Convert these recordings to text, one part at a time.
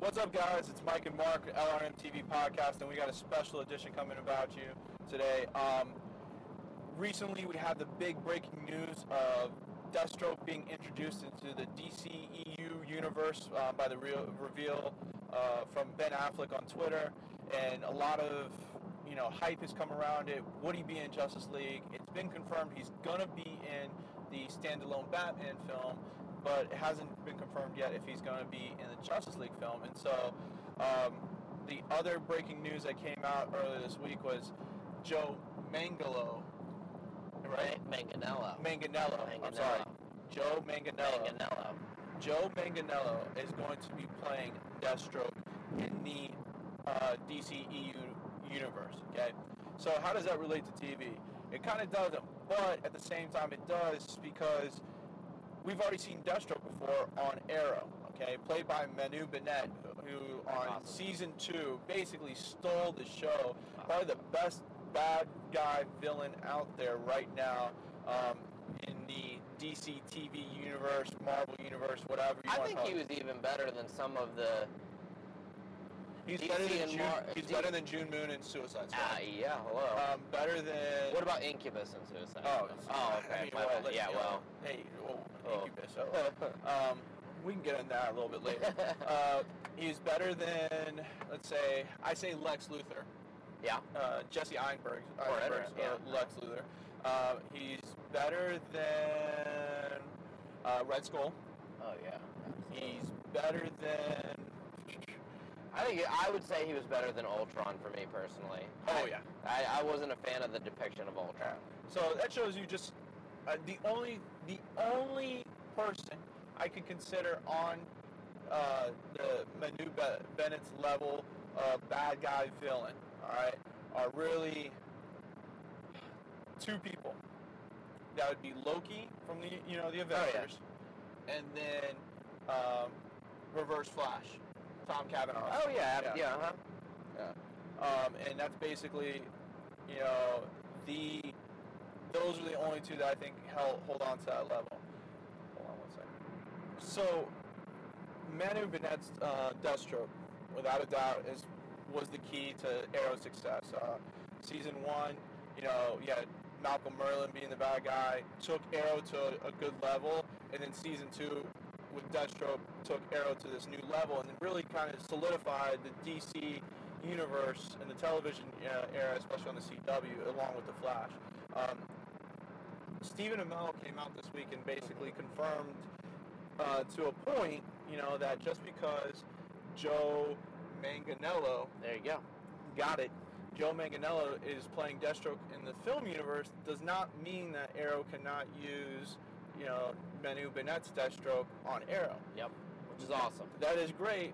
What's up, guys? It's Mike and Mark, LRM TV podcast, and we got a special edition coming about you today. Um, recently, we had the big breaking news of Deathstroke being introduced into the DCEU universe uh, by the real reveal uh, from Ben Affleck on Twitter, and a lot of you know hype has come around it. Would he be in Justice League? It's been confirmed he's gonna be in the standalone Batman film, but it hasn't been confirmed yet if he's gonna be in the Justice League film. And so, um, the other breaking news that came out earlier this week was Joe Mangalo, right? Manganello. Manganello. I'm sorry, Joe Manganello. Manganello. Joe Manganello is going to be playing Deathstroke in the uh, DCEU universe. Okay, so how does that relate to TV? It kind of doesn't, but at the same time, it does because we've already seen Deathstroke before on Arrow. Okay, played by Manu Bennett, who on season two basically stole the show. Probably the best bad guy villain out there right now. Um, in the DC TV universe, Marvel universe, whatever you I want think to he call it. was even better than some of the. He's DC better than June. Mar- he's D- better than June Moon and Suicide Ah, Squad. yeah. Hello. um, better than what about Incubus and Suicide? Oh, Squad? oh, okay. I mean, my well, yeah, know, well. hey, well, Oh. Incubus. So, um, we can get into that a little bit later. uh, he's better than, let's say, I say Lex Luthor. Yeah. Uh, Jesse Eisenberg. Or Eisenberg's, Edward, yeah. uh, Lex Luthor. Uh, he's better than uh, Red Skull. Oh, yeah. He's better than. I think I would say he was better than Ultron for me personally. Oh, I- yeah. I, I wasn't a fan of the depiction of Ultron. So that shows you just uh, the only the only person I could consider on uh, the Manu Be- Bennett's level of bad guy villain. All right, are really two people. That would be Loki from the you know the yeah. Avengers, and then um, Reverse Flash, Tom Cavanaugh. Oh yeah, yeah, huh? Yeah. Um, and that's basically, you know, the those are the only two that I think held, hold on to that level. Hold on one second. So, Manu Bennett's uh, Deathstroke, without a doubt, is was the key to Arrow's success. Uh, season one, you know, you had Malcolm Merlyn being the bad guy, took Arrow to a, a good level, and then season two with Deathstroke took Arrow to this new level, and it really kind of solidified the DC universe and the television uh, era, especially on the CW, along with the Flash. Um, Stephen Amell came out this week and basically confirmed uh, to a point, you know, that just because Joe Manganello There you go. got it, Joe Manganello is playing Deathstroke in the film universe does not mean that Arrow cannot use, you know, Manu Bennett's Deathstroke on Arrow. Yep. Which is awesome. That is great.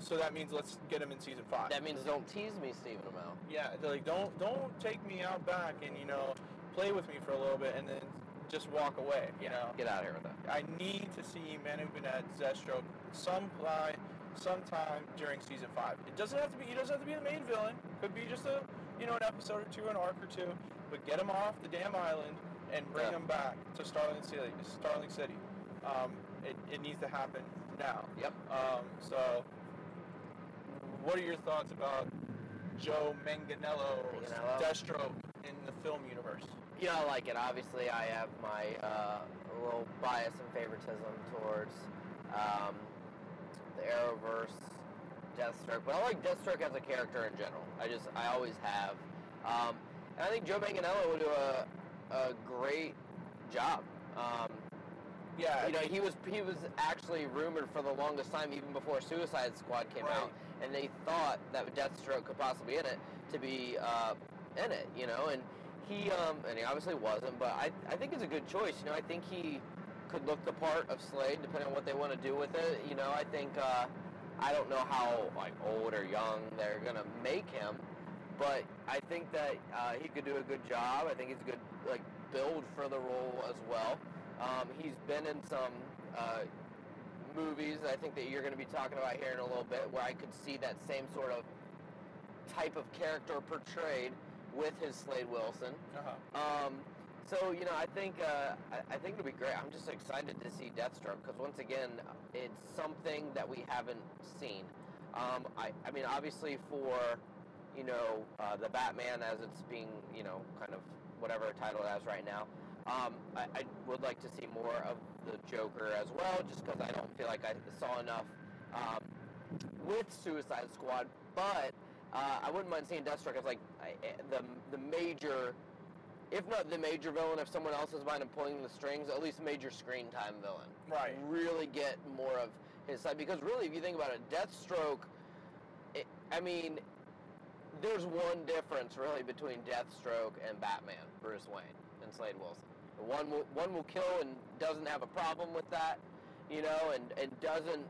So that means let's get him in season five. That means don't tease me, Stephen Amell. Yeah, they're like don't don't take me out back and you know play with me for a little bit and then just walk away. You know, Get out of here with that. I need to see Manu Bennett's Deathstroke some play, sometime during season five. It doesn't have to be. He doesn't have to be the main villain. Could be just a you know an episode or two, an arc or two. But get him off the damn island and bring Yeah. him back to Starling City. Starling City. Um, it, it needs to happen now. Yep. Um, so, what are your thoughts about Joe Manganello's Manganiello? Deathstroke in the film universe? You know, I like it. Obviously, I have my uh, little bias and favoritism towards um, the Arrowverse, Deathstroke, but I like Deathstroke as a character in general. I just, I always have. Um, and I think Joe Manganiello would do a, a great job. Um, Yeah, you know, he was he was actually rumored for the longest time, even before Suicide Squad came Right. out, and they thought that Deathstroke could possibly in it to be uh, in it. You know, and he um, and he obviously wasn't, but I I think it's a good choice. You know, I think he could look the part of Slade, depending on what they want to do with it. You know, I think uh, I don't know how like old or young they're gonna make him, but I think that uh, he could do a good job. I think he's a good like build for the role as well. Um, he's been in some uh, movies. I think that you're going to be talking about here in a little bit, where I could see that same sort of type of character portrayed with his Slade Wilson. Uh-huh. Um, So you know, I think uh, I, think it'll be great. I'm just excited to see Deathstroke because once again, it's something that we haven't seen. Um, I, I mean, obviously for you know uh, the Batman as it's being you know kind of whatever title it has right now. Um, I, I would like to see more of the Joker as well, just because I don't feel like I saw enough um, with Suicide Squad. But uh, I wouldn't mind seeing Deathstroke as like I, the the major, if not the major villain, if someone else is behind him pulling the strings, at least major screen time villain. Right. Really get more of his side because really, if you think about it, Deathstroke. It, I mean, there's one difference really between Deathstroke and Batman, Bruce Wayne, and Slade Wilson. One will, one will kill and doesn't have a problem with that, you know, and, and doesn't.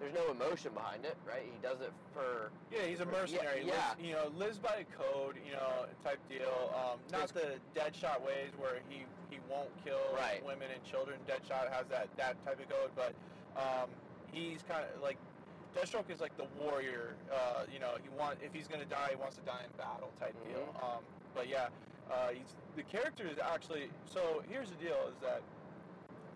There's no emotion behind it, right? He does it for. Yeah, he's a mercenary. Yeah, Lives, you know, lives by a code, you know, type deal. Um, not the Deadshot ways where he, he won't kill Right. women and children. Deadshot has that, that type of code, but um, he's kind of like Deathstroke is like the warrior. Uh, you know, he want if he's gonna die, he wants to die in battle type deal. Mhm. Um, but yeah, uh, he's the character is actually. So here's the deal: is that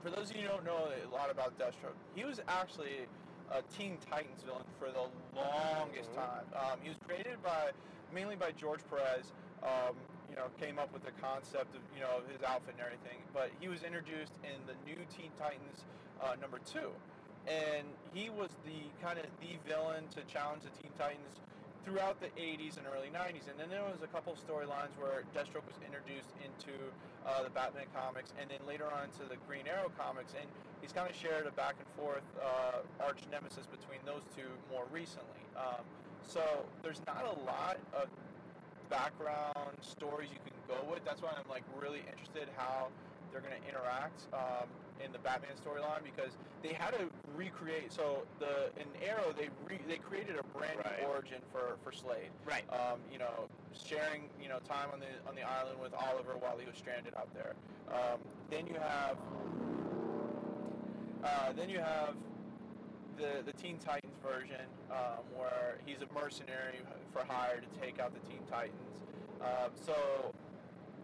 for those of you who don't know a lot about Deathstroke, he was actually a Teen Titans villain for the longest Mhm. time. Um, he was created by mainly by George Perez. Um, you know, came up with the concept of you know his outfit and everything. But he was introduced in the new Teen Titans uh, number two, and he was the kind of the villain to challenge the Teen Titans throughout the 80s and early 90s. And then there was a couple storylines where Deathstroke was introduced into uh, the Batman comics and then later on into the Green Arrow comics. And he's kind of shared a back and forth uh, arch nemesis between those two more recently. Um, so there's not a lot of background stories you can go with. That's why I'm like really interested how they're going to interact um, in the Batman storyline because they had to recreate. So the in Arrow they re, they created a brand Right. new origin for for Slade. Right. Um, you know, sharing you know time on the on the island with Oliver while he was stranded out there. Um, then you have uh, then you have the the Teen Titans version um, where he's a mercenary for hire to take out the Teen Titans. Um, so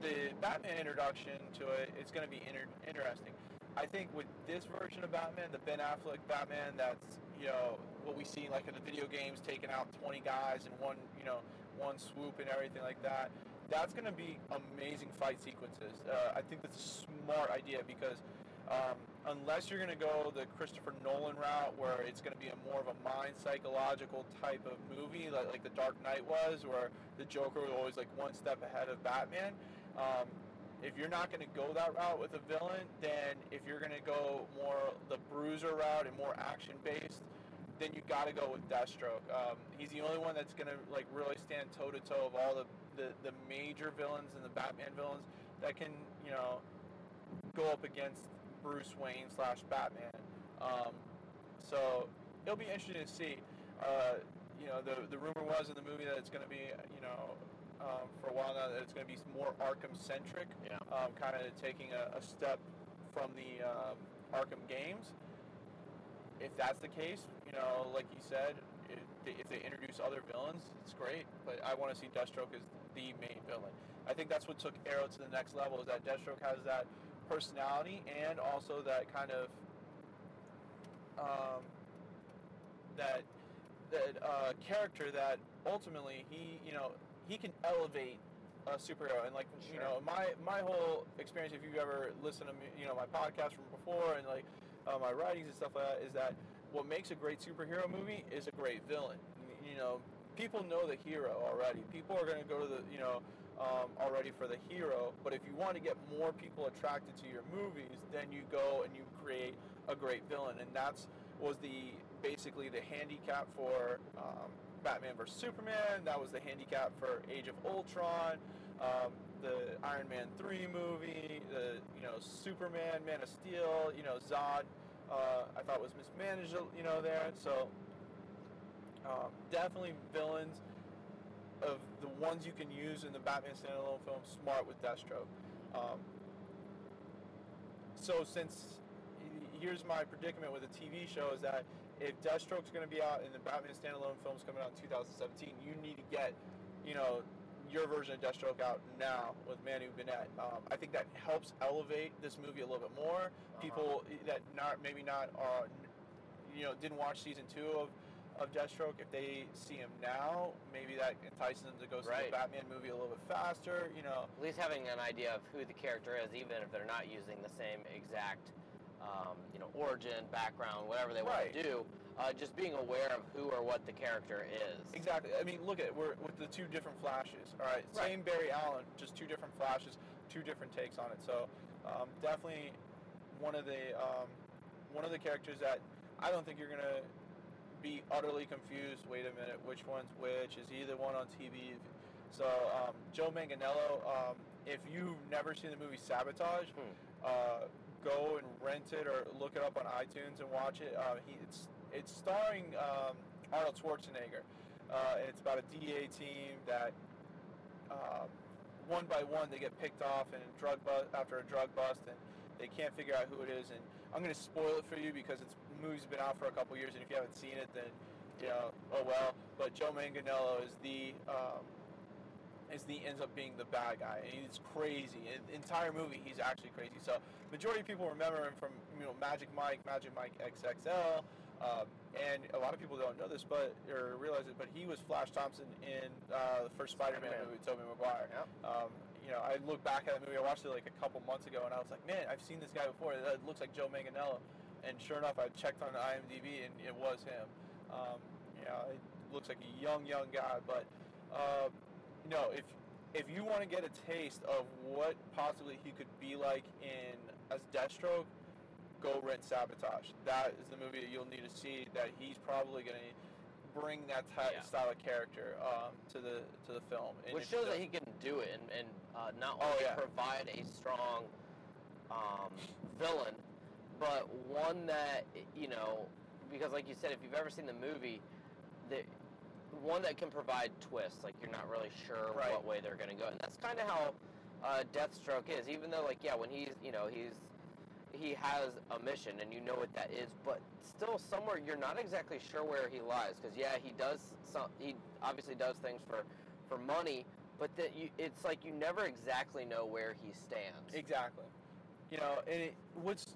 the Batman introduction to it is going to be inter- interesting. I think with this version of Batman, the Ben Affleck Batman, that's you know what we see like in the video games, taking out 20 guys in one you know one swoop and everything like that. That's going to be amazing fight sequences. Uh, I think that's a smart idea because um, unless you're going to go the Christopher Nolan route, where it's going to be a more of a mind psychological type of movie, like, like The Dark Knight was, where the Joker was always like one step ahead of Batman. Um, if you're not going to go that route with a villain, then if you're going to go more the bruiser route and more action based, then you got to go with Deathstroke. Um, he's the only one that's going to like really stand toe to toe of all the, the the major villains and the Batman villains that can you know go up against Bruce Wayne slash Batman. Um, so it'll be interesting to see. Uh, you know, the the rumor was in the movie that it's going to be you know. Um, for a while now, that it's going to be more Arkham centric, Yeah. um, kind of taking a, a step from the um, Arkham games. If that's the case, you know, like you said, if they, if they introduce other villains, it's great. But I want to see Deathstroke as the main villain. I think that's what took Arrow to the next level. Is that Deathstroke has that personality and also that kind of um, that that uh, character that ultimately he you know he can elevate a superhero. And like you know my my whole experience if you've ever listened to me you know my podcast from before and like uh, my writings and stuff like that is that what makes a great superhero movie is a great villain. You know people know the hero already. People are going to go to the you know um, already for the hero. But if you want to get more people attracted to your movies then you go and you create a great villain. And that's was the basically the handicap for um, Batman vs Superman. That was the handicap for Age of Ultron, um, the Iron Man three movie, the you know Superman, Man of Steel, you know Zod. Uh, I thought was mismanaged, you know there. So um, definitely villains of the ones you can use in the Batman standalone film. Smart with Deathstroke. Um, so since here's my predicament with a TV show is that if Deathstroke's going to be out and the Batman standalone film's coming out in 2017, you need to get, you know, your version of Deathstroke out now with Manu Bennett. Um, I think that helps elevate this movie a little bit more. Uh-huh. People that not maybe not uh, you know didn't watch season two of of Deathstroke, if they see him now, maybe that entices them to go see Right. the Batman movie a little bit faster. You know, At least having an idea of who the character is, even if they're not using the same exact, um, you know, origin, background, whatever they want Right. to do. Uh, just being aware of who or what the character is. Exactly. I mean, look at it. We're with the two different flashes. All right, Right. same Barry Allen, just two different flashes, two different takes on it. So um, definitely one of the um, one of the characters that I don't think you're gonna be utterly confused. Wait a minute, which one's which? Is either one on TV? So um, Joe Manganiello. Um, if you've never seen the movie Sabotage, Hmm. uh, go and rent it or look it up on iTunes and watch it. Uh, he, it's it's starring um, Arnold Schwarzenegger. Uh, and it's about a DA team that um, one by one they get picked off in drug bust after a drug bust, and they can't figure out who it is. And I'm going to spoil it for you because it's the movie's been out for a couple years, and if you haven't seen it, then you know, oh well. But Joe Manganiello is the um, is the ends up being the bad guy, and he's crazy. In the entire movie, he's actually crazy. So majority of people remember him from you know Magic Mike, Magic Mike XXL. Um, and a lot of people don't know this, but or realize it, but he was Flash Thompson in uh, the first Spider-Man, Spider-Man. movie Tobey Maguire. Yep. Um, you know, I look back at that movie. I watched it like a couple months ago, and I was like, man, I've seen this guy before. It looks like Joe Manganiello. And sure enough, I checked on IMDb, and it was him. Um, you know, it looks like a young, young guy. But uh, you know, if if you want to get a taste of what possibly he could be like in as Deathstroke, go rent Sabotage. That is the movie that you'll need to see. That he's probably going to bring that type Yeah. style of character um, to the to the film. And Which shows that he can do it and, and uh, not Oh, only yeah. provide a strong um, villain, but one that, you know, because like you said, if you've ever seen the movie, the one that can provide twists, like you're not really sure Right. what way they're going to go. And that's kind of how uh, Deathstroke is, even though, like, yeah, when he's, you know, he's he has a mission and you know what that is, but still somewhere you're not exactly sure where he lies because yeah, he does some he obviously does things for for money, but that you it's like you never exactly know where he stands. Exactly. You know, and it, what's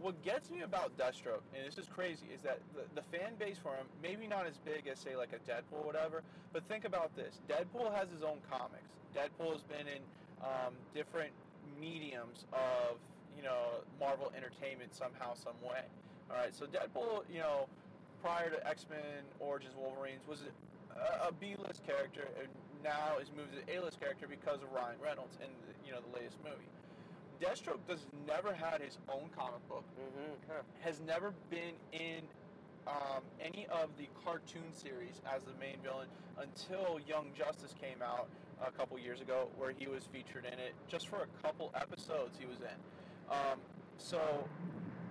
what gets me about Deathstroke, and this is crazy, is that the, the fan base for him maybe not as big as say like a Deadpool or whatever. But think about this: Deadpool has his own comics. Deadpool has been in um, different mediums of you know Marvel Entertainment somehow, some way. All right, so Deadpool, you know, prior to X Men Origins Wolverines, was a, a B-list character, and now is moved to A-list character because of Ryan Reynolds in the, you know the latest movie. Deathstroke does never had his own comic book, Mm-hmm. has never been in um, any of the cartoon series as the main villain until Young Justice came out a couple years ago, where he was featured in it just for a couple episodes he was in. Um, so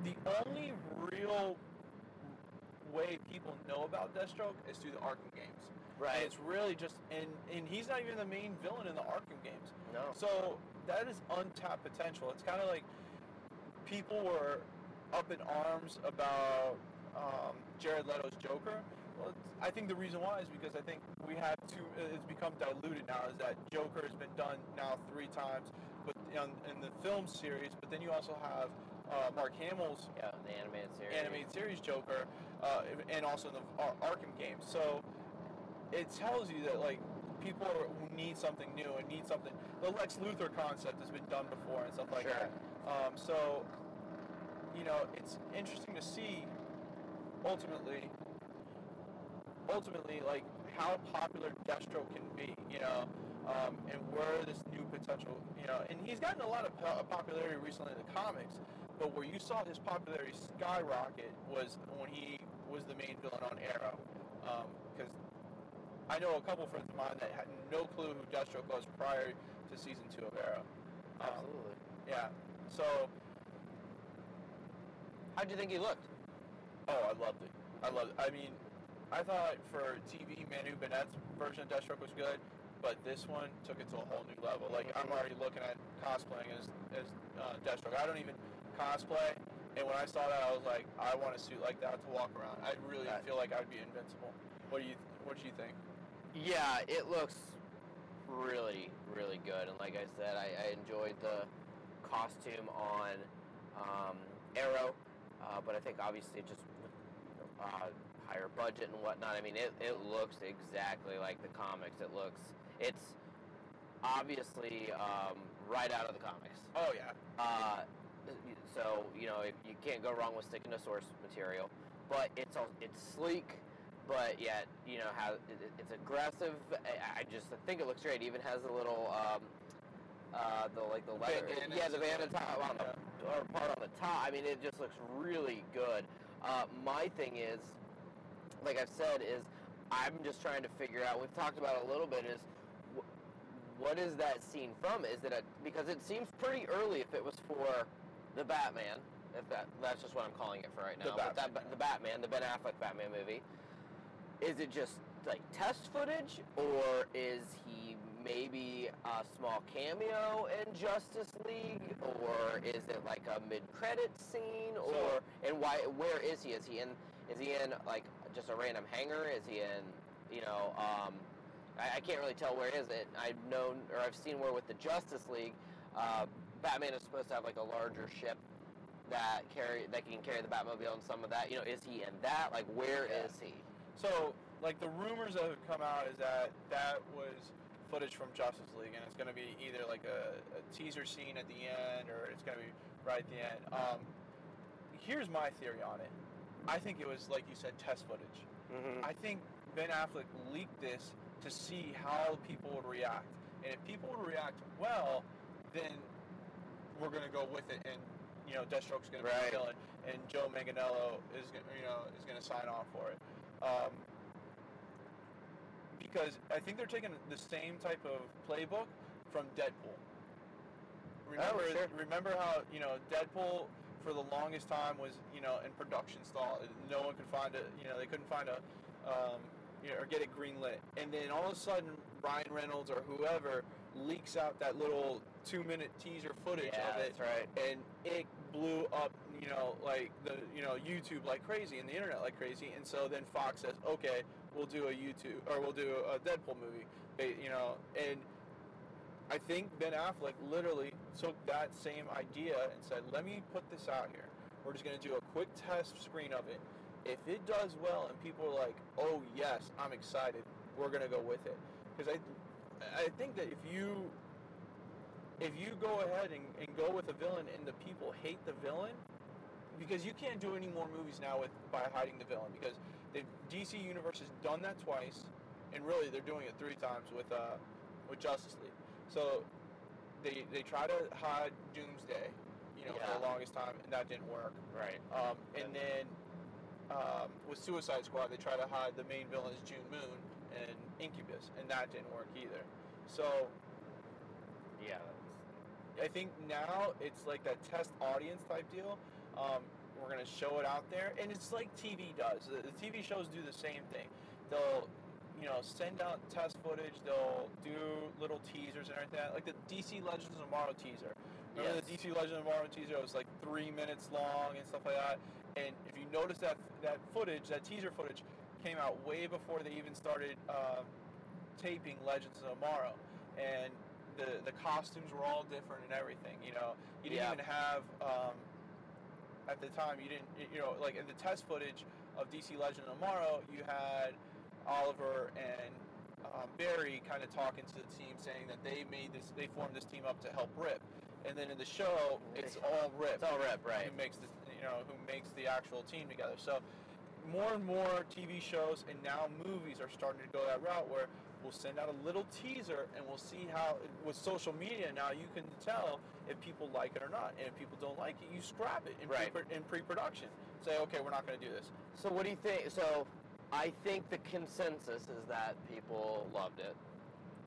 the only real way people know about Deathstroke is through the Arkham games. And Right. it's really just, and, and he's not even the main villain in the Arkham games. No. So that is untapped potential. It's kind of like people were up in arms about um, Jared Leto's Joker. Well, it's, I think the reason why is because I think we have too. It's become diluted now. Is that Joker has been done now three times, but in, in the film series. But then you also have uh, Mark Hamill's Yeah, the animated series. animated series Joker, uh, and also in the Ar- Arkham games. So it tells you that like people who need something new and need something. The Lex Luthor concept has been done before and stuff like Sure. that. Um, so you know, it's interesting to see ultimately, ultimately like how popular Destro can be. You know. Um, and where this new potential, you know, and he's gotten a lot of po- popularity recently in the comics, but where you saw his popularity skyrocket was when he was the main villain on Arrow. Because I know a couple friends of mine that had no clue who Deathstroke was prior to season two of Arrow. Um, Absolutely. yeah. So, How do you think he looked? oh, I loved it. I loved it. I mean, I thought for TV, Manu Bennett's version of Deathstroke was good, but this one took it to a whole new level. Like, I'm already looking at cosplaying as, as uh, Deathstroke. I don't even cosplay, and when I saw that, I was like, I want a suit like that to walk around. I really feel like I'd be invincible. What do you What do you think? Yeah, it looks really, really good. And like I said, I, I enjoyed the costume on um, Arrow, uh, but I think obviously just uh, higher budget and whatnot. I mean, it, it looks exactly like the comics. It looks, it's obviously um, right out of the comics. Oh yeah. Uh, so you know, if you can't go wrong with sticking to source material, but it's all it's sleek, but yet you know how it, it's aggressive. I, just think it looks great. It even has a little. Um, uh, the like the leather, Bandanas yeah, the and bandana the- top on the or part on the top. I mean, it just looks really good. Uh, my thing is, like I've said, is I'm just trying to figure out. We've talked about it a little bit. Is what is that scene from? Is it a because it seems pretty early if it was for the Batman. If that that's just what I'm calling it for right The now. but that, the Batman, the Ben Affleck Batman movie. Is it just like test footage, or is he maybe a small cameo in Justice League, or is it like a mid-credit scene, or So- and why? Where is he? Is he in? Is he in like just a random hangar? Is he in? You know, um, I, I can't really tell where is it. I've known or I've seen where with the Justice League, uh, Batman is supposed to have like a larger ship that carry that can carry the Batmobile and some of that. You know, is he in that? Like, where is Yeah. he? So, like the rumors that have come out is that that was footage from Justice League, and it's going to be either like a, a teaser scene at the end, or it's going to be right at the end. Um, here's my theory on it. I think it was like you said, test footage. Mm-hmm. I think Ben Affleck leaked this to see how people would react, and if people would react well, then we're going to go with it, and you know, Deathstroke's going to be villain, and Joe Manganiello is gonna, you know is going to sign on for it. Um, because I think they're taking the same type of playbook from Deadpool. Remember, Oh, sure. remember how you know Deadpool for the longest time was you know in production stall. No one could find a you know they couldn't find a um, you know, or get it greenlit, and then all of a sudden Ryan Reynolds or whoever leaks out that little two minute teaser footage yeah, of it, that's right. and it blew up, you know, like the you know YouTube like crazy and the internet like crazy, and so then Fox says, okay, we'll do a YouTube or we'll do a Deadpool movie, you know, and I think Ben Affleck literally took that same idea and said, let me put this out here. We're just gonna do a quick test screen of it. If it does well and people are like, oh yes, I'm excited, we're gonna go with it, because I I think that if you if you go ahead and, and go with a villain and the people hate the villain, because you can't do any more movies now with by hiding the villain because the DC universe has done that twice, and really they're doing it three times with uh, with Justice League. So they they try to hide Doomsday, you know, for the longest time, and that didn't work. Right. Um, and then um, with Suicide Squad, they try to hide the main villain is June Moon and Incubus, and that didn't work either. So Yeah. I think now it's like that test audience type deal. Um, we're gonna show it out there, and it's like TV does. The, the TV shows do the same thing. They'll, you know, send out test footage. They'll do little teasers and everything. Like the DC Legends of Tomorrow teaser. Remember the DC Legends of Tomorrow teaser? It was like three minutes long and stuff like that. And if you notice that that footage, that teaser footage, came out way before they even started um, taping Legends of Tomorrow, and the the costumes were all different and everything. You know, you didn't Yeah. even have um, at the time. You didn't, you know, like in the test footage of DC Legend of Tomorrow, you had Oliver and um, Barry kind of talking to the team, saying that they made this, they formed this team up to help Rip, and then in the show, it's all Rip It's all Rip, right? who makes the you know who makes the actual team together. So more and more TV shows and now movies are starting to go that route where we'll send out a little teaser and we'll see how with social media now you can tell if people like it or not and if people don't like it you scrap it in, Right. pre- in pre-production say okay we're not going to do this So what do you think? So I think the consensus is that people loved it,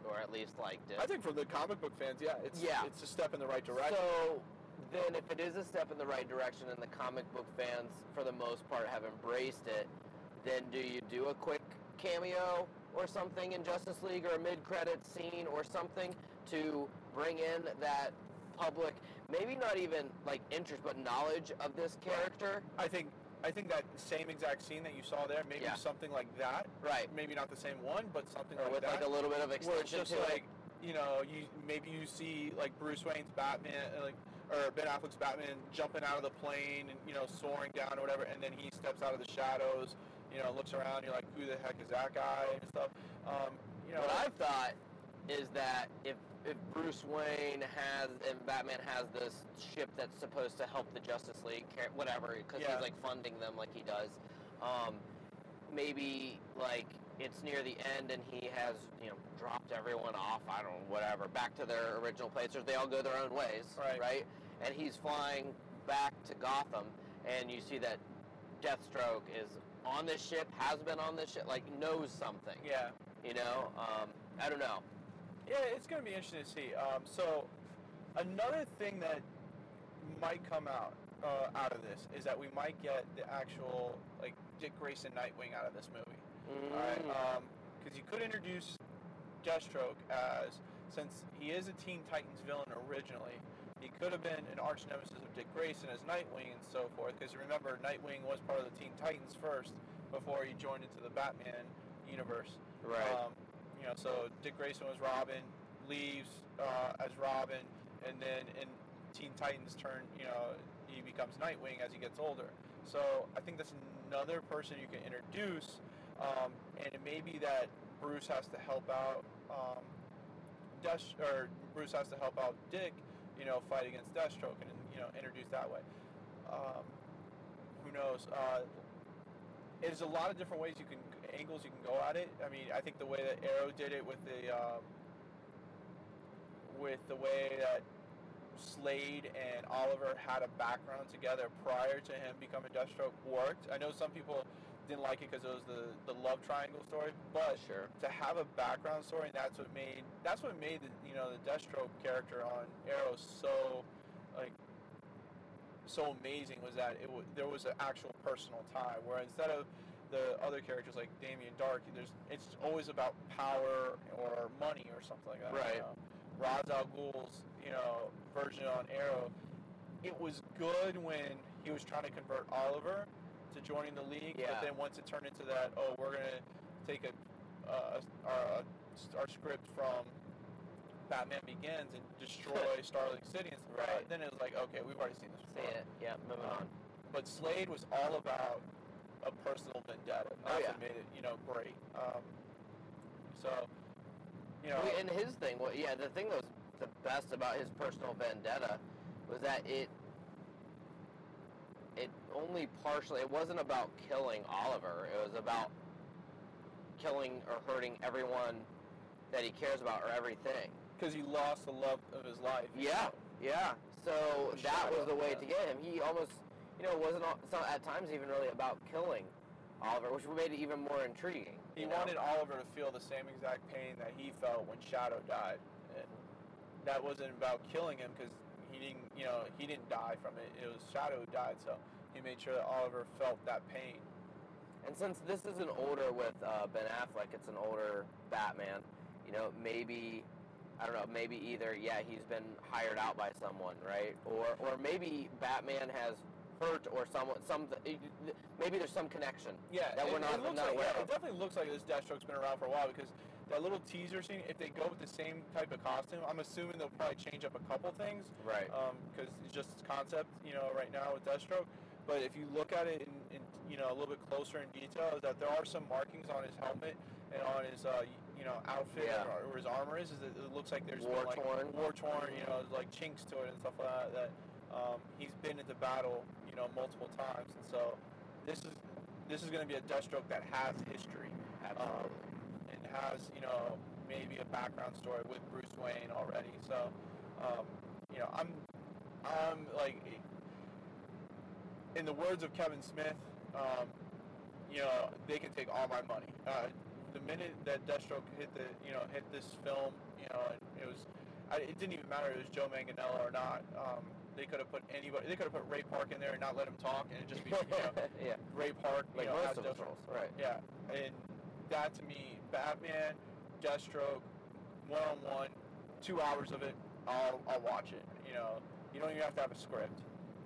or at least liked it. I think for the comic book fans yeah it's Yeah. it's a step in the right direction So then, if it is a step in the right direction and the comic book fans, for the most part, have embraced it, then do you do a quick cameo or something in Justice League or a mid-credit scene or something to bring in that public, maybe not even like interest, but knowledge of this character? I think I think that same exact scene that you saw there maybe Yeah. something like that Right. maybe not the same one but something Or like with that like a little bit of extension where it's just to like it. you know, you maybe you see like Bruce Wayne's Batman, uh, like or Ben Affleck's Batman jumping out of the plane and you know soaring down or whatever, and then he steps out of the shadows. You know, looks around. You're like, who the heck is that guy and stuff. Um, you know, what I've thought is that if if Bruce Wayne has and Batman has this ship that's supposed to help the Justice League, whatever, because Yeah. he's like funding them like he does, um, maybe like it's near the end and he has you know dropped everyone off. I don't know, whatever, back to their original place, or they all go their own ways, Right. And he's flying back to Gotham, and you see that Deathstroke is on this ship, has been on this ship, like knows something. yeah. You know, um, I don't know. Yeah, it's going to be interesting to see. Um, so, another thing that might come out uh, out of this is that we might get the actual like Dick Grayson Nightwing out of this movie. All right, Mm. because you could introduce Deathstroke as since he is a Teen Titans villain originally. He could have been an arch nemesis of Dick Grayson as Nightwing and so forth. Because remember, Nightwing was part of the Teen Titans first before he joined into the Batman universe. Right. Um, you know, so Dick Grayson was Robin, leaves uh, as Robin, and then in Teen Titans turn, you know, he becomes Nightwing as he gets older. So I think that's another person you can introduce, um, and it may be that Bruce has to help out um, or Bruce has to help out Dick, you know, fight against Deathstroke and you know introduce that way. Um, who knows? Uh, there's a lot of different ways you can angles you can go at it. I mean, I think the way that Arrow did it with the um, with the way that Slade and Oliver had a background together prior to him becoming Deathstroke worked. I know some people didn't like it because it was the, the love triangle story, but sure. to have a background story, and that's what made that's what made the you know the Deathstroke character on Arrow so like so amazing was that it w- there was an actual personal tie. Where instead of the other characters like Damien Darhk, there's it's always about power or money or something like that. Right. You know? Ra's al Ghul's you know version on Arrow, it was good when he was trying to convert Oliver to joining the league, Yeah. but then once it turned into that, oh, we're gonna take a uh, our, our script from Batman Begins and destroy Starling City and stuff. Right. Then it was like, okay, we've already seen this See it. Yeah, moving on. But Slade was all about a personal vendetta. Oh, yeah. what made it, you know, great. Um, so, you know, Well, and his thing, well, yeah, the thing that was the best about his personal vendetta was that it it only partially it wasn't about killing Oliver. It was about killing or hurting everyone that he cares about or everything. because he lost the love of his life. Yeah, yeah. So that was the way to get him. He almost, you know, wasn't al- so at times even really about killing Oliver, which made it even more intriguing. He know? wanted Oliver to feel the same exact pain that he felt when Shadow died. And that wasn't about killing him because he didn't, you know, he didn't die from it. It was Shadow who died, so he made sure that Oliver felt that pain. And since this is an older with uh, Ben Affleck, it's an older Batman. You know, maybe I don't know. Maybe either yeah, he's been hired out by someone, right? Or or maybe Batman has hurt or someone some maybe there's some connection. Yeah, That it, we're not- it looks not like, aware yeah, of. it definitely looks like this Deathstroke's been around for a while because that little teaser scene, if they go with the same type of costume, I'm assuming they'll probably change up a couple things. Right. because it's just concept, you know, right now with Deathstroke. But if you look at it in, in you know a little bit closer in detail, is that there are some markings on his helmet and on his uh, you know outfit Yeah. or, or his armor is. Is that it looks like there's War been like torn. war torn, you know, like chinks to it and stuff like that. That um, he's been into battle, you know, multiple times, and so this is this is going to be a Deathstroke that has history um, and has you know maybe a background story with Bruce Wayne already. So um, you know I'm I'm like in the words of Kevin Smith, um, you know they can take all my money. Uh, the minute that Deathstroke hit the you know hit this film, you know it was I, it didn't even matter if it was Joe Manganiello or not. Um, they could have put anybody. They could have put Ray Park in there and not let him talk, and it just be you know, yeah. Ray Park, you Like know, most of his Deathstroke. roles, right. Yeah, and that to me, Batman, Deathstroke, one on one, two hours of it, I'll I'll watch it. You know, you don't even have to have a script.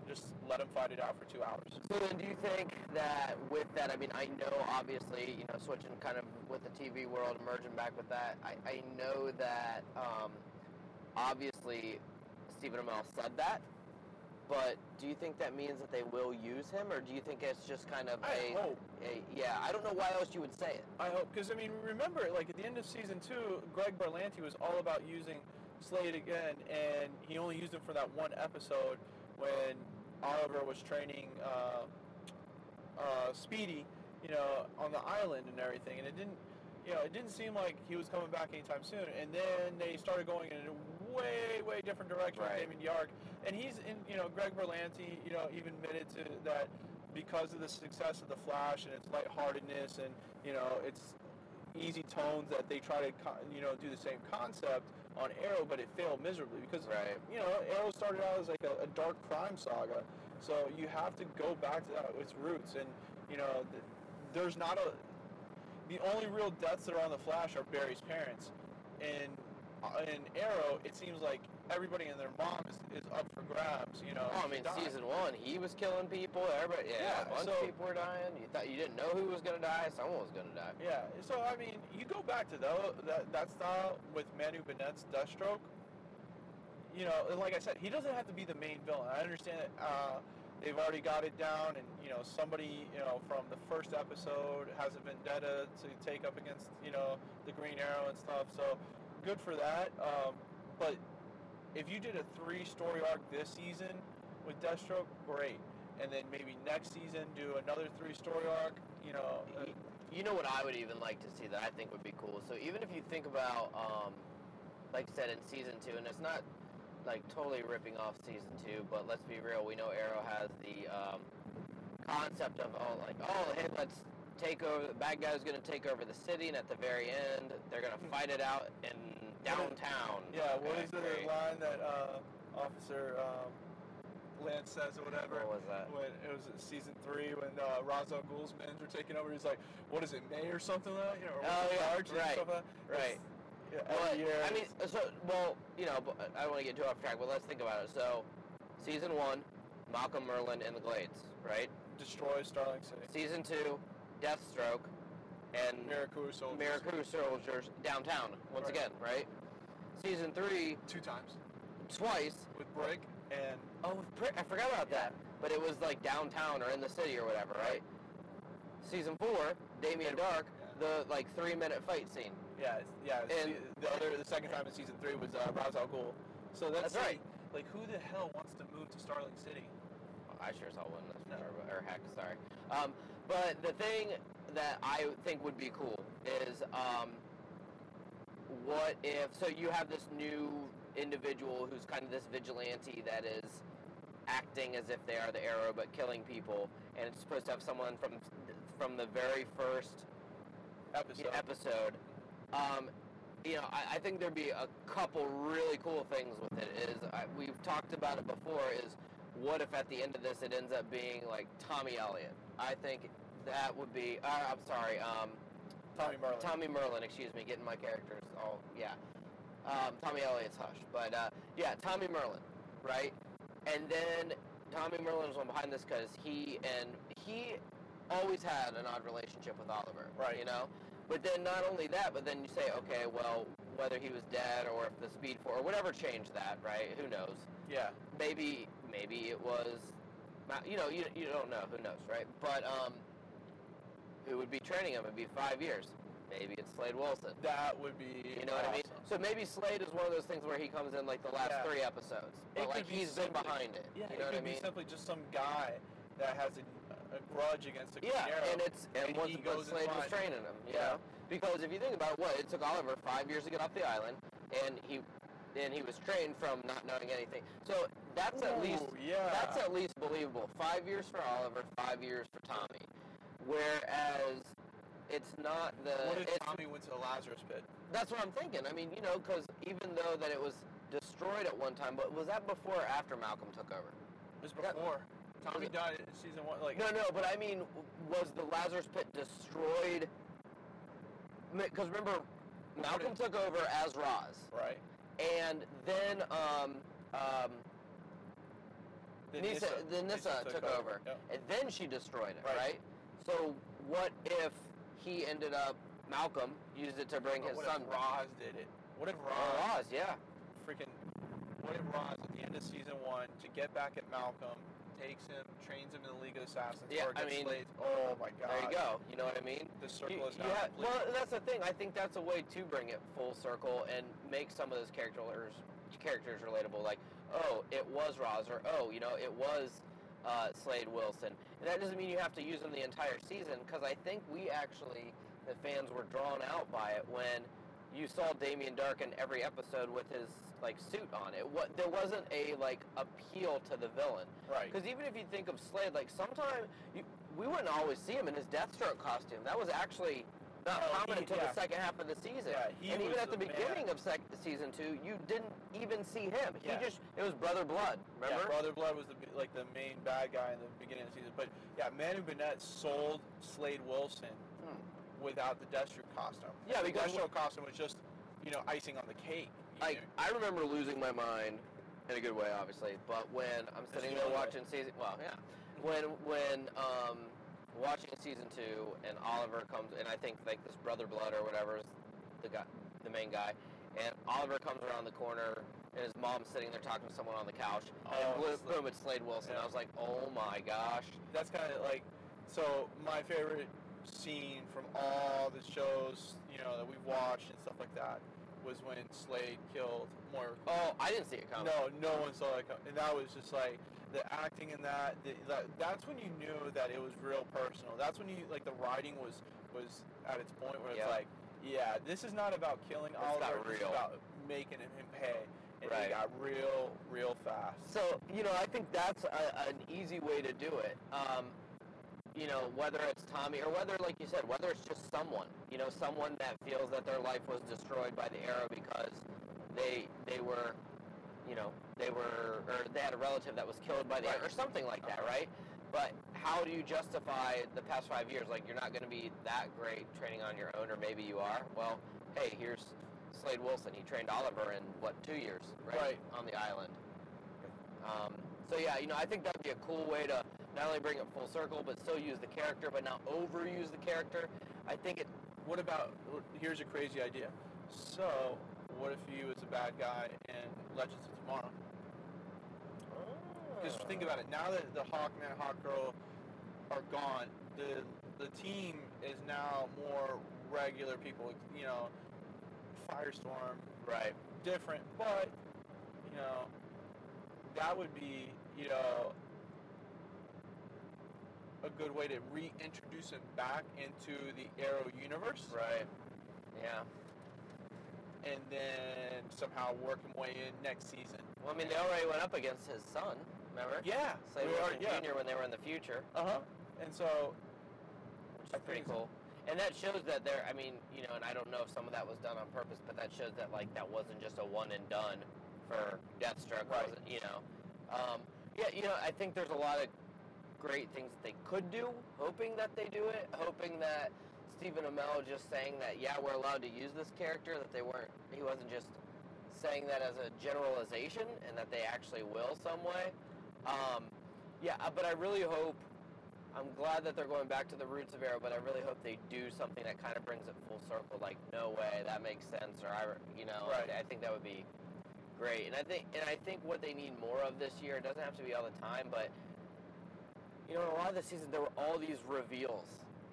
just let them fight it out for two hours. So then, do you think that with that, I mean, I know obviously, you know, switching kind of with the TV world, merging back with that, I, I know that um, obviously Stephen Amell said that, but do you think that means that they will use him, or do you think it's just kind of I a, hope. a yeah? I don't know why else you would say it. I hope, because I mean, remember, like at the end of season two, Greg Berlanti was all about using Slade again, and he only used him for that one episode when Oliver was training uh, uh, Speedy, you know, on the island and everything, and it didn't, you know, it didn't seem like he was coming back anytime soon. And then they started going in a way, way different direction Right. Damien Darhk, and he's in, you know, Greg Berlanti, you know, even admitted to that because of the success of the Flash and its lightheartedness and you know its easy tones that they try to you know do the same concept on Arrow, but it failed miserably because Right. you know Arrow started out as like a, a dark crime saga, so you have to go back to that, its roots, and you know th- there's not a the only real deaths that are on the Flash are Barry's parents. Uh, in Arrow, it seems like everybody and their mom is, is up for grabs. You know. Oh, I mean, season one, he was killing people. Everybody, yeah, Yeah, a bunch so- of people were dying. You thought you didn't know who was gonna die. Someone was gonna die. Yeah. So I mean, you go back to that that style with Manu Bennett's Deathstroke. You know, and like I said, he doesn't have to be the main villain. I understand that uh, they've already got it down, and you know, somebody you know from the first episode has a vendetta to take up against you know the Green Arrow and stuff. So good for that. Um, but if you did a three-story arc this season with Deathstroke, great. And then maybe next season do another three-story arc. You know, uh, You know what I would even like to see that I think would be cool. So even if you think about, um, like I said in season two, and it's not like totally ripping off season two, but let's be real. We know Arrow has the um, concept of oh, like oh, hey, let's take over. The bad guy's going to take over the city, and at the very end, they're going to fight it out in downtown. Yeah, what Okay, is the great. line that uh, Officer um, Lance says or whatever? What was that? When it was season three when uh, Ra's al Ghul's men were taking over, he's like, "What is it, May or something like that?" You know, or Oh, yeah, right, like that. right. Yeah, every year. I mean, so well, you know, I don't want to get too off track, but let's think about it. So, season one, Malcolm Merlyn in the Glades, right? destroy Starling City. Season two, Deathstroke, and Mirakuru soldiers. Mirakuru soldiers downtown once Right. again, right? Season three, two times twice. with Brick and Oh, with Pri- I forgot about that. But it was like downtown or in the city or whatever, right? Season four, Damien Darhk, the like three minute fight scene. yeah, yeah. And- the, the other, the second time in season three was uh, Ra's al Ghul. So that's, That's right. Like, who the hell wants to move to Starling City? I sure as hell wouldn't. That's No. but- or heck, sorry. Um, but the thing that I think would be cool is um, what if so you have this new individual who's kind of this vigilante that is acting as if they are the arrow but killing people, and it's supposed to have someone from from the very first Episode. episode. Um, you know, I, I think there'd be a couple really cool things with it. Is I, we've talked about it before. Is what if at the end of this it ends up being like Tommy Elliott? I think that would be. Uh, I'm sorry, um, Tommy Merlyn. Tommy Merlyn. Excuse me, getting my characters all yeah. Um, Tommy Elliott's Hush, but uh, yeah, Tommy Merlyn, right? And then Tommy Merlyn was one behind this because he and he always had an odd relationship with Oliver, Right. You know, but then not only that, but then you say, okay, well, whether he was dead or if the Speed Force or whatever changed that, right? Who knows? Yeah. Maybe maybe it was, you know, you you don't know. Who knows, right? But um, who would be training him? It'd be five years. Maybe it's Slade Wilson. That would be. You know what I mean? So maybe Slade is one of those things where he comes in like the last Yeah. three episodes, It like could be he's been behind it. Yeah, you know it what I could mean? be simply just some guy that has a, a grudge against the Yeah, and it's and, and he goes Slade was training him. You Yeah. know, because if you think about it, what it took Oliver five years to get off the island, and he and he was trained from not knowing anything. So that's at least Ooh, yeah. that's at least believable. Five years for Oliver, five years for Tommy. Whereas it's not the What if Tommy went to the Lazarus pit? That's what I'm thinking. I mean, you know, because even though that it was destroyed at one time, but was that before or after Malcolm took over? It was That- before. Tommy it- died in season one. Like No, no, but I mean, was the Lazarus Pit destroyed? Because remember, Malcolm took over as Ra's, right. and then um, um, The Nissa, Nyssa- the Nyssa Nissa took took, over, over, yep. and then she destroyed it, Right. right. So what if he ended up Malcolm used it to bring But his what son if back? Ra's did it? What if Or Ra's Ra's, yeah. freaking what if Ra's at the end of season one to get back at Malcolm takes him, trains him in the League of Assassins, Yeah, or I mean, Slade? Oh my god! There you go. You know what I mean? The circle You- is now complete. well, that's the thing. I think that's a way to bring it full circle and make some of those characters characters relatable. Like, oh, it was Ra's, or oh, you know, it was uh, Slade Wilson. And that doesn't mean you have to use them the entire season, because I think we actually, the fans, were drawn out by it when you saw Damien Darhk in every episode with his like suit on. It what there wasn't a like appeal to the villain. right. Because even if you think of Slade, like sometimes we wouldn't always see him in his Deathstroke costume. That was actually not common until yeah. the second half of the season. Yeah, he and even at the the man. beginning of sec- season two, you didn't even see him. Yeah. He just it was Brother Blood. Remember? Yeah, Brother Blood was the like the main bad guy in the beginning of the season. But yeah, Manu Bennett sold Slade Wilson Hmm. without the Deathstroke costume. Yeah, the because- Deathstroke costume was just you know icing on the cake. Like know? I remember losing my mind in a good way, obviously. But when I'm sitting there only way. watching season, well, yeah, when when um, watching season two and Oliver comes, and I think like this brother blood or whatever is the guy, the main guy, and Oliver comes around the corner. And his mom's sitting there talking to someone on the couch, Oh, and boom, it's boom, it's Slade Wilson. Yeah. I was like, "Oh my gosh!" that's kind of like so my favorite scene from all the shows you know that we've watched and stuff like that was when Slade killed Moira. Oh, I didn't see it coming. No, no one saw that coming, and that was just like the acting in that, the, that. That's when you knew that it was real personal. That's when you like the writing was was at its point where it's Yeah. like, yeah, this is not about killing It's Oliver. is real. about making him pay, and Right. it got real, real fast. So you know, I think that's a, an easy way to do it. Um, you know, whether it's Tommy or whether, like you said, whether it's just someone, you know, someone that feels that their life was destroyed by the arrow because they they were, you know, they were or they had a relative that was killed by the Right. or something like that, right? But how do you justify the past five years? Like you're not going to be that great training on your own, or maybe you are. Well, hey, here's Slade Wilson. He trained Oliver in what two years, right? Right. On the island. Um, so yeah, you know, I think that would be a cool way to not only bring it full circle, but still use the character, but not overuse the character. I think it. What about? Here's a crazy idea. So, what if You was a bad guy in Legends of Tomorrow? Oh. Just think about it. Now that the Hawkman, and Hawkgirl are gone, the the team is now more regular people. You know, Firestorm, Right. different, but you know, that would be you know a good way to reintroduce him back into the Arrow universe, Right. Yeah. And then somehow work him way in next season. Well, I mean, they already went up against his son. Remember? Yeah, Slade we Wilson are- yeah. Jr. when they were in the future, Uh huh. And so which is pretty cool. And that shows that there. I mean, you know, and I don't know if some of that was done on purpose, but that shows that like that wasn't just a one and done for Deathstroke. Right. Wasn't you know? Um, yeah, you know, I think there's a lot of great things that they could do. Hoping that they do it. Hoping that Stephen Amell just saying that yeah, we're allowed to use this character. That they weren't. He wasn't just saying that as a generalization, and that they actually will some way. Um, yeah, uh, but I really hope. I'm glad that they're going back to the roots of Arrow, but I really hope they do something that kind of brings it full circle. Like, no way, that makes sense, or I, you know, Right. I, I think that would be great. And I think, and I think what they need more of this year. It doesn't have to be all the time, but you know, in a lot of the season there were all these reveals.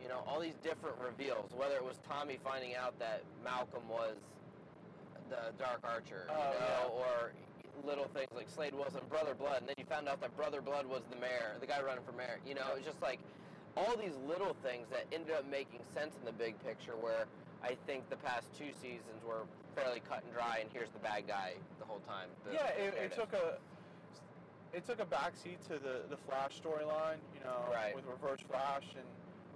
You know, all these different reveals. Whether it was Tommy finding out that Malcolm was the Dark Archer, you Oh, know, or little things like Slade Wilson, Brother Blood, and then you found out that Brother Blood was the mayor, the guy running for mayor. You know, it's just like all these little things that ended up making sense in the big picture. Where I think the past two seasons were fairly cut and dry, and here's the bad guy the whole time. the- yeah, it, it took a it took a backseat to the the Flash storyline, you know, Right. with Reverse Flash, and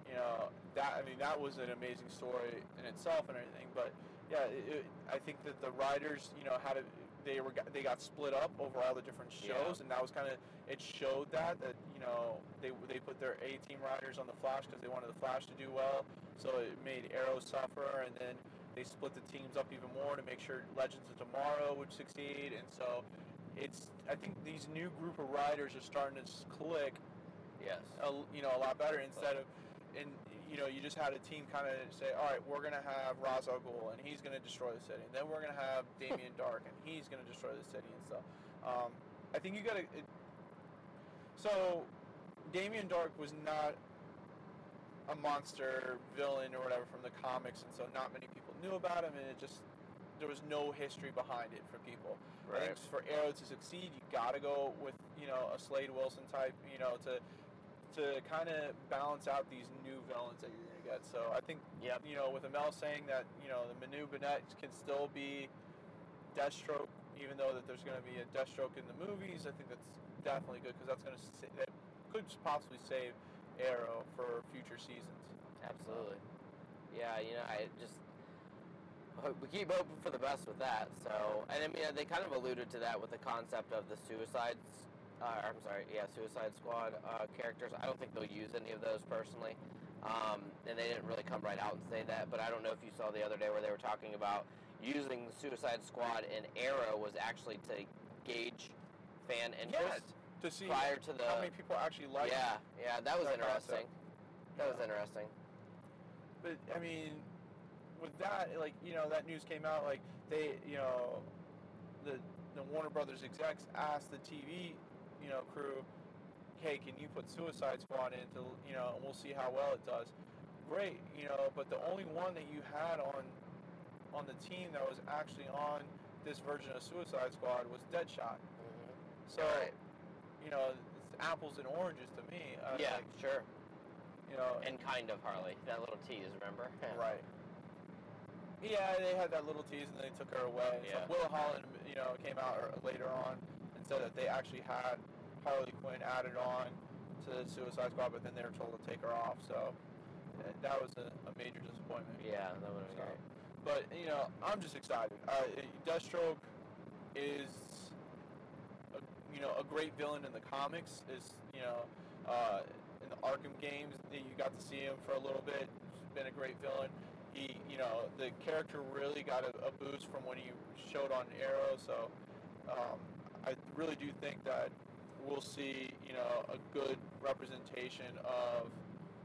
you know that I mean that was an amazing story in itself and everything. But yeah, it, it, I think that the riders, you know, had a they were they got split up over all the different shows, Yeah. and that was kind of it showed that that you know they they put their A team riders on the Flash because they wanted the Flash to do well, so it made Arrow suffer, and then they split the teams up even more to make sure Legends of Tomorrow would succeed, and so it's I think these new group of riders are starting to click Yes. a, you know a lot better instead of and you know you just had a team kind of say all right we're gonna have Ra's al Ghul and he's gonna destroy the city. And then we're gonna have Damien Darhk and he's gonna destroy the city and stuff. Um, I think you gotta so Damien Darhk was not a monster villain or whatever from the comics and so not many people knew about him and it just there was no history behind it for people. I think for Arrow to succeed, you got to go with you know a Slade Wilson type, you know, to to kind of balance out these new villains that you're gonna get. So I think Yep. you know with Amell saying that you know the Manu Bennett can still be Deathstroke, even though that there's gonna be a Deathstroke in the movies. I think that's definitely good because that's gonna that could possibly save Arrow for future seasons. Absolutely. Yeah, you know, I just we keep hoping for the best with that. So, and I mean, they kind of alluded to that with the concept of the Suicide. Uh, I'm sorry, yeah, Suicide Squad uh, characters. I don't think they'll use any of those personally, um, and they didn't really come right out and say that. But I don't know if you saw the other day where they were talking about using Suicide Squad and Arrow was actually to gauge fan interest to see prior to the. how many people actually like. it. yeah, yeah, that was that interesting. concept. That was interesting. But I mean, with that, like you know, that news came out. Like they, you know, the the Warner Brothers execs asked the TV, you know, crew, "Hey, can you put Suicide Squad into, you know, and we'll see how well it does." Great, you know, but the only one that you had on on the team that was actually on this version of Suicide Squad was Deadshot. hmm So, Right. you know, it's apples and oranges to me. I, yeah, like, sure. you know, And kind of Harley. That little tease, remember? Right. Yeah, they had that little tease and they took her away. Yeah. So Will Holland, you know, came out later on said that they actually had Harley Quinn added on to the Suicide Squad, but then they were told to take her off. So uh, that was a, a major disappointment. Yeah, that would have So, great. but you know, I'm just excited. Uh, Deathstroke is, a, you know, a great villain in the comics. Is you know, uh, in the Arkham games, you got to see him for a little bit. He's been a great villain. He, you know, the character really got a, a boost from when he showed on Arrow. So um, I really do think that we'll see, you know, a good representation of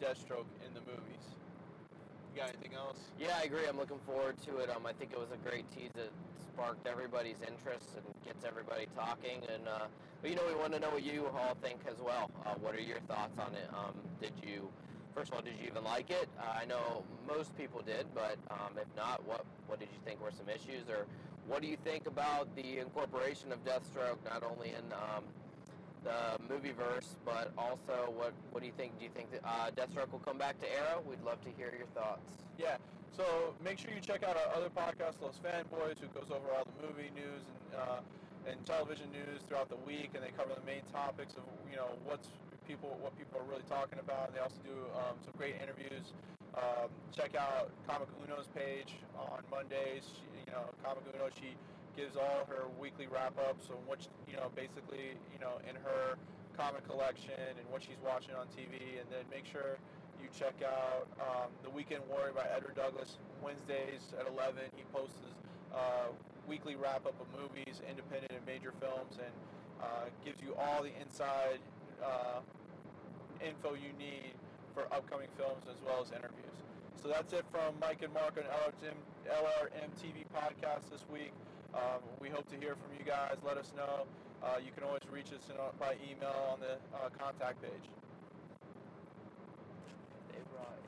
Deathstroke in the movies. You got anything else? Yeah, I agree. I'm looking forward to it. Um, I think it was a great tease that sparked everybody's interest and gets everybody talking. And uh, but you know, we want to know what you all think as well. Uh, what are your thoughts on it? Um, did you, first of all, did you even like it? Uh, I know most people did, but um, if not, what what did you think were some issues, or what do you think about the incorporation of Deathstroke not only in um, the movie verse, but also what what do you think? Do you think that uh, Deathstroke will come back to Arrow? We'd love to hear your thoughts. Yeah. So make sure you check out our other podcast, Los Fanboys, who goes over all the movie news and uh, and television news throughout the week, and they cover the main topics of you know what's people what people are really talking about. They also do um, some great interviews. Um, check out Comic Uno's page on Mondays. She, you know, Comic Uno she gives all her weekly wrap ups on what you know basically you know in her comic collection and what she's watching on TV, and then make sure you check out um, The Weekend Warrior by Edward Douglas Wednesdays at 11. He posts his uh, weekly wrap up of movies, independent and major films, and uh, gives you all the inside uh, info you need for upcoming films as well as interviews. So that's it from Mike and Mark on LRM, LRM TV podcast this week. Um, we hope to hear from you guys. Let us know. Uh, you can always reach us uh, by email on the uh, contact page. They brought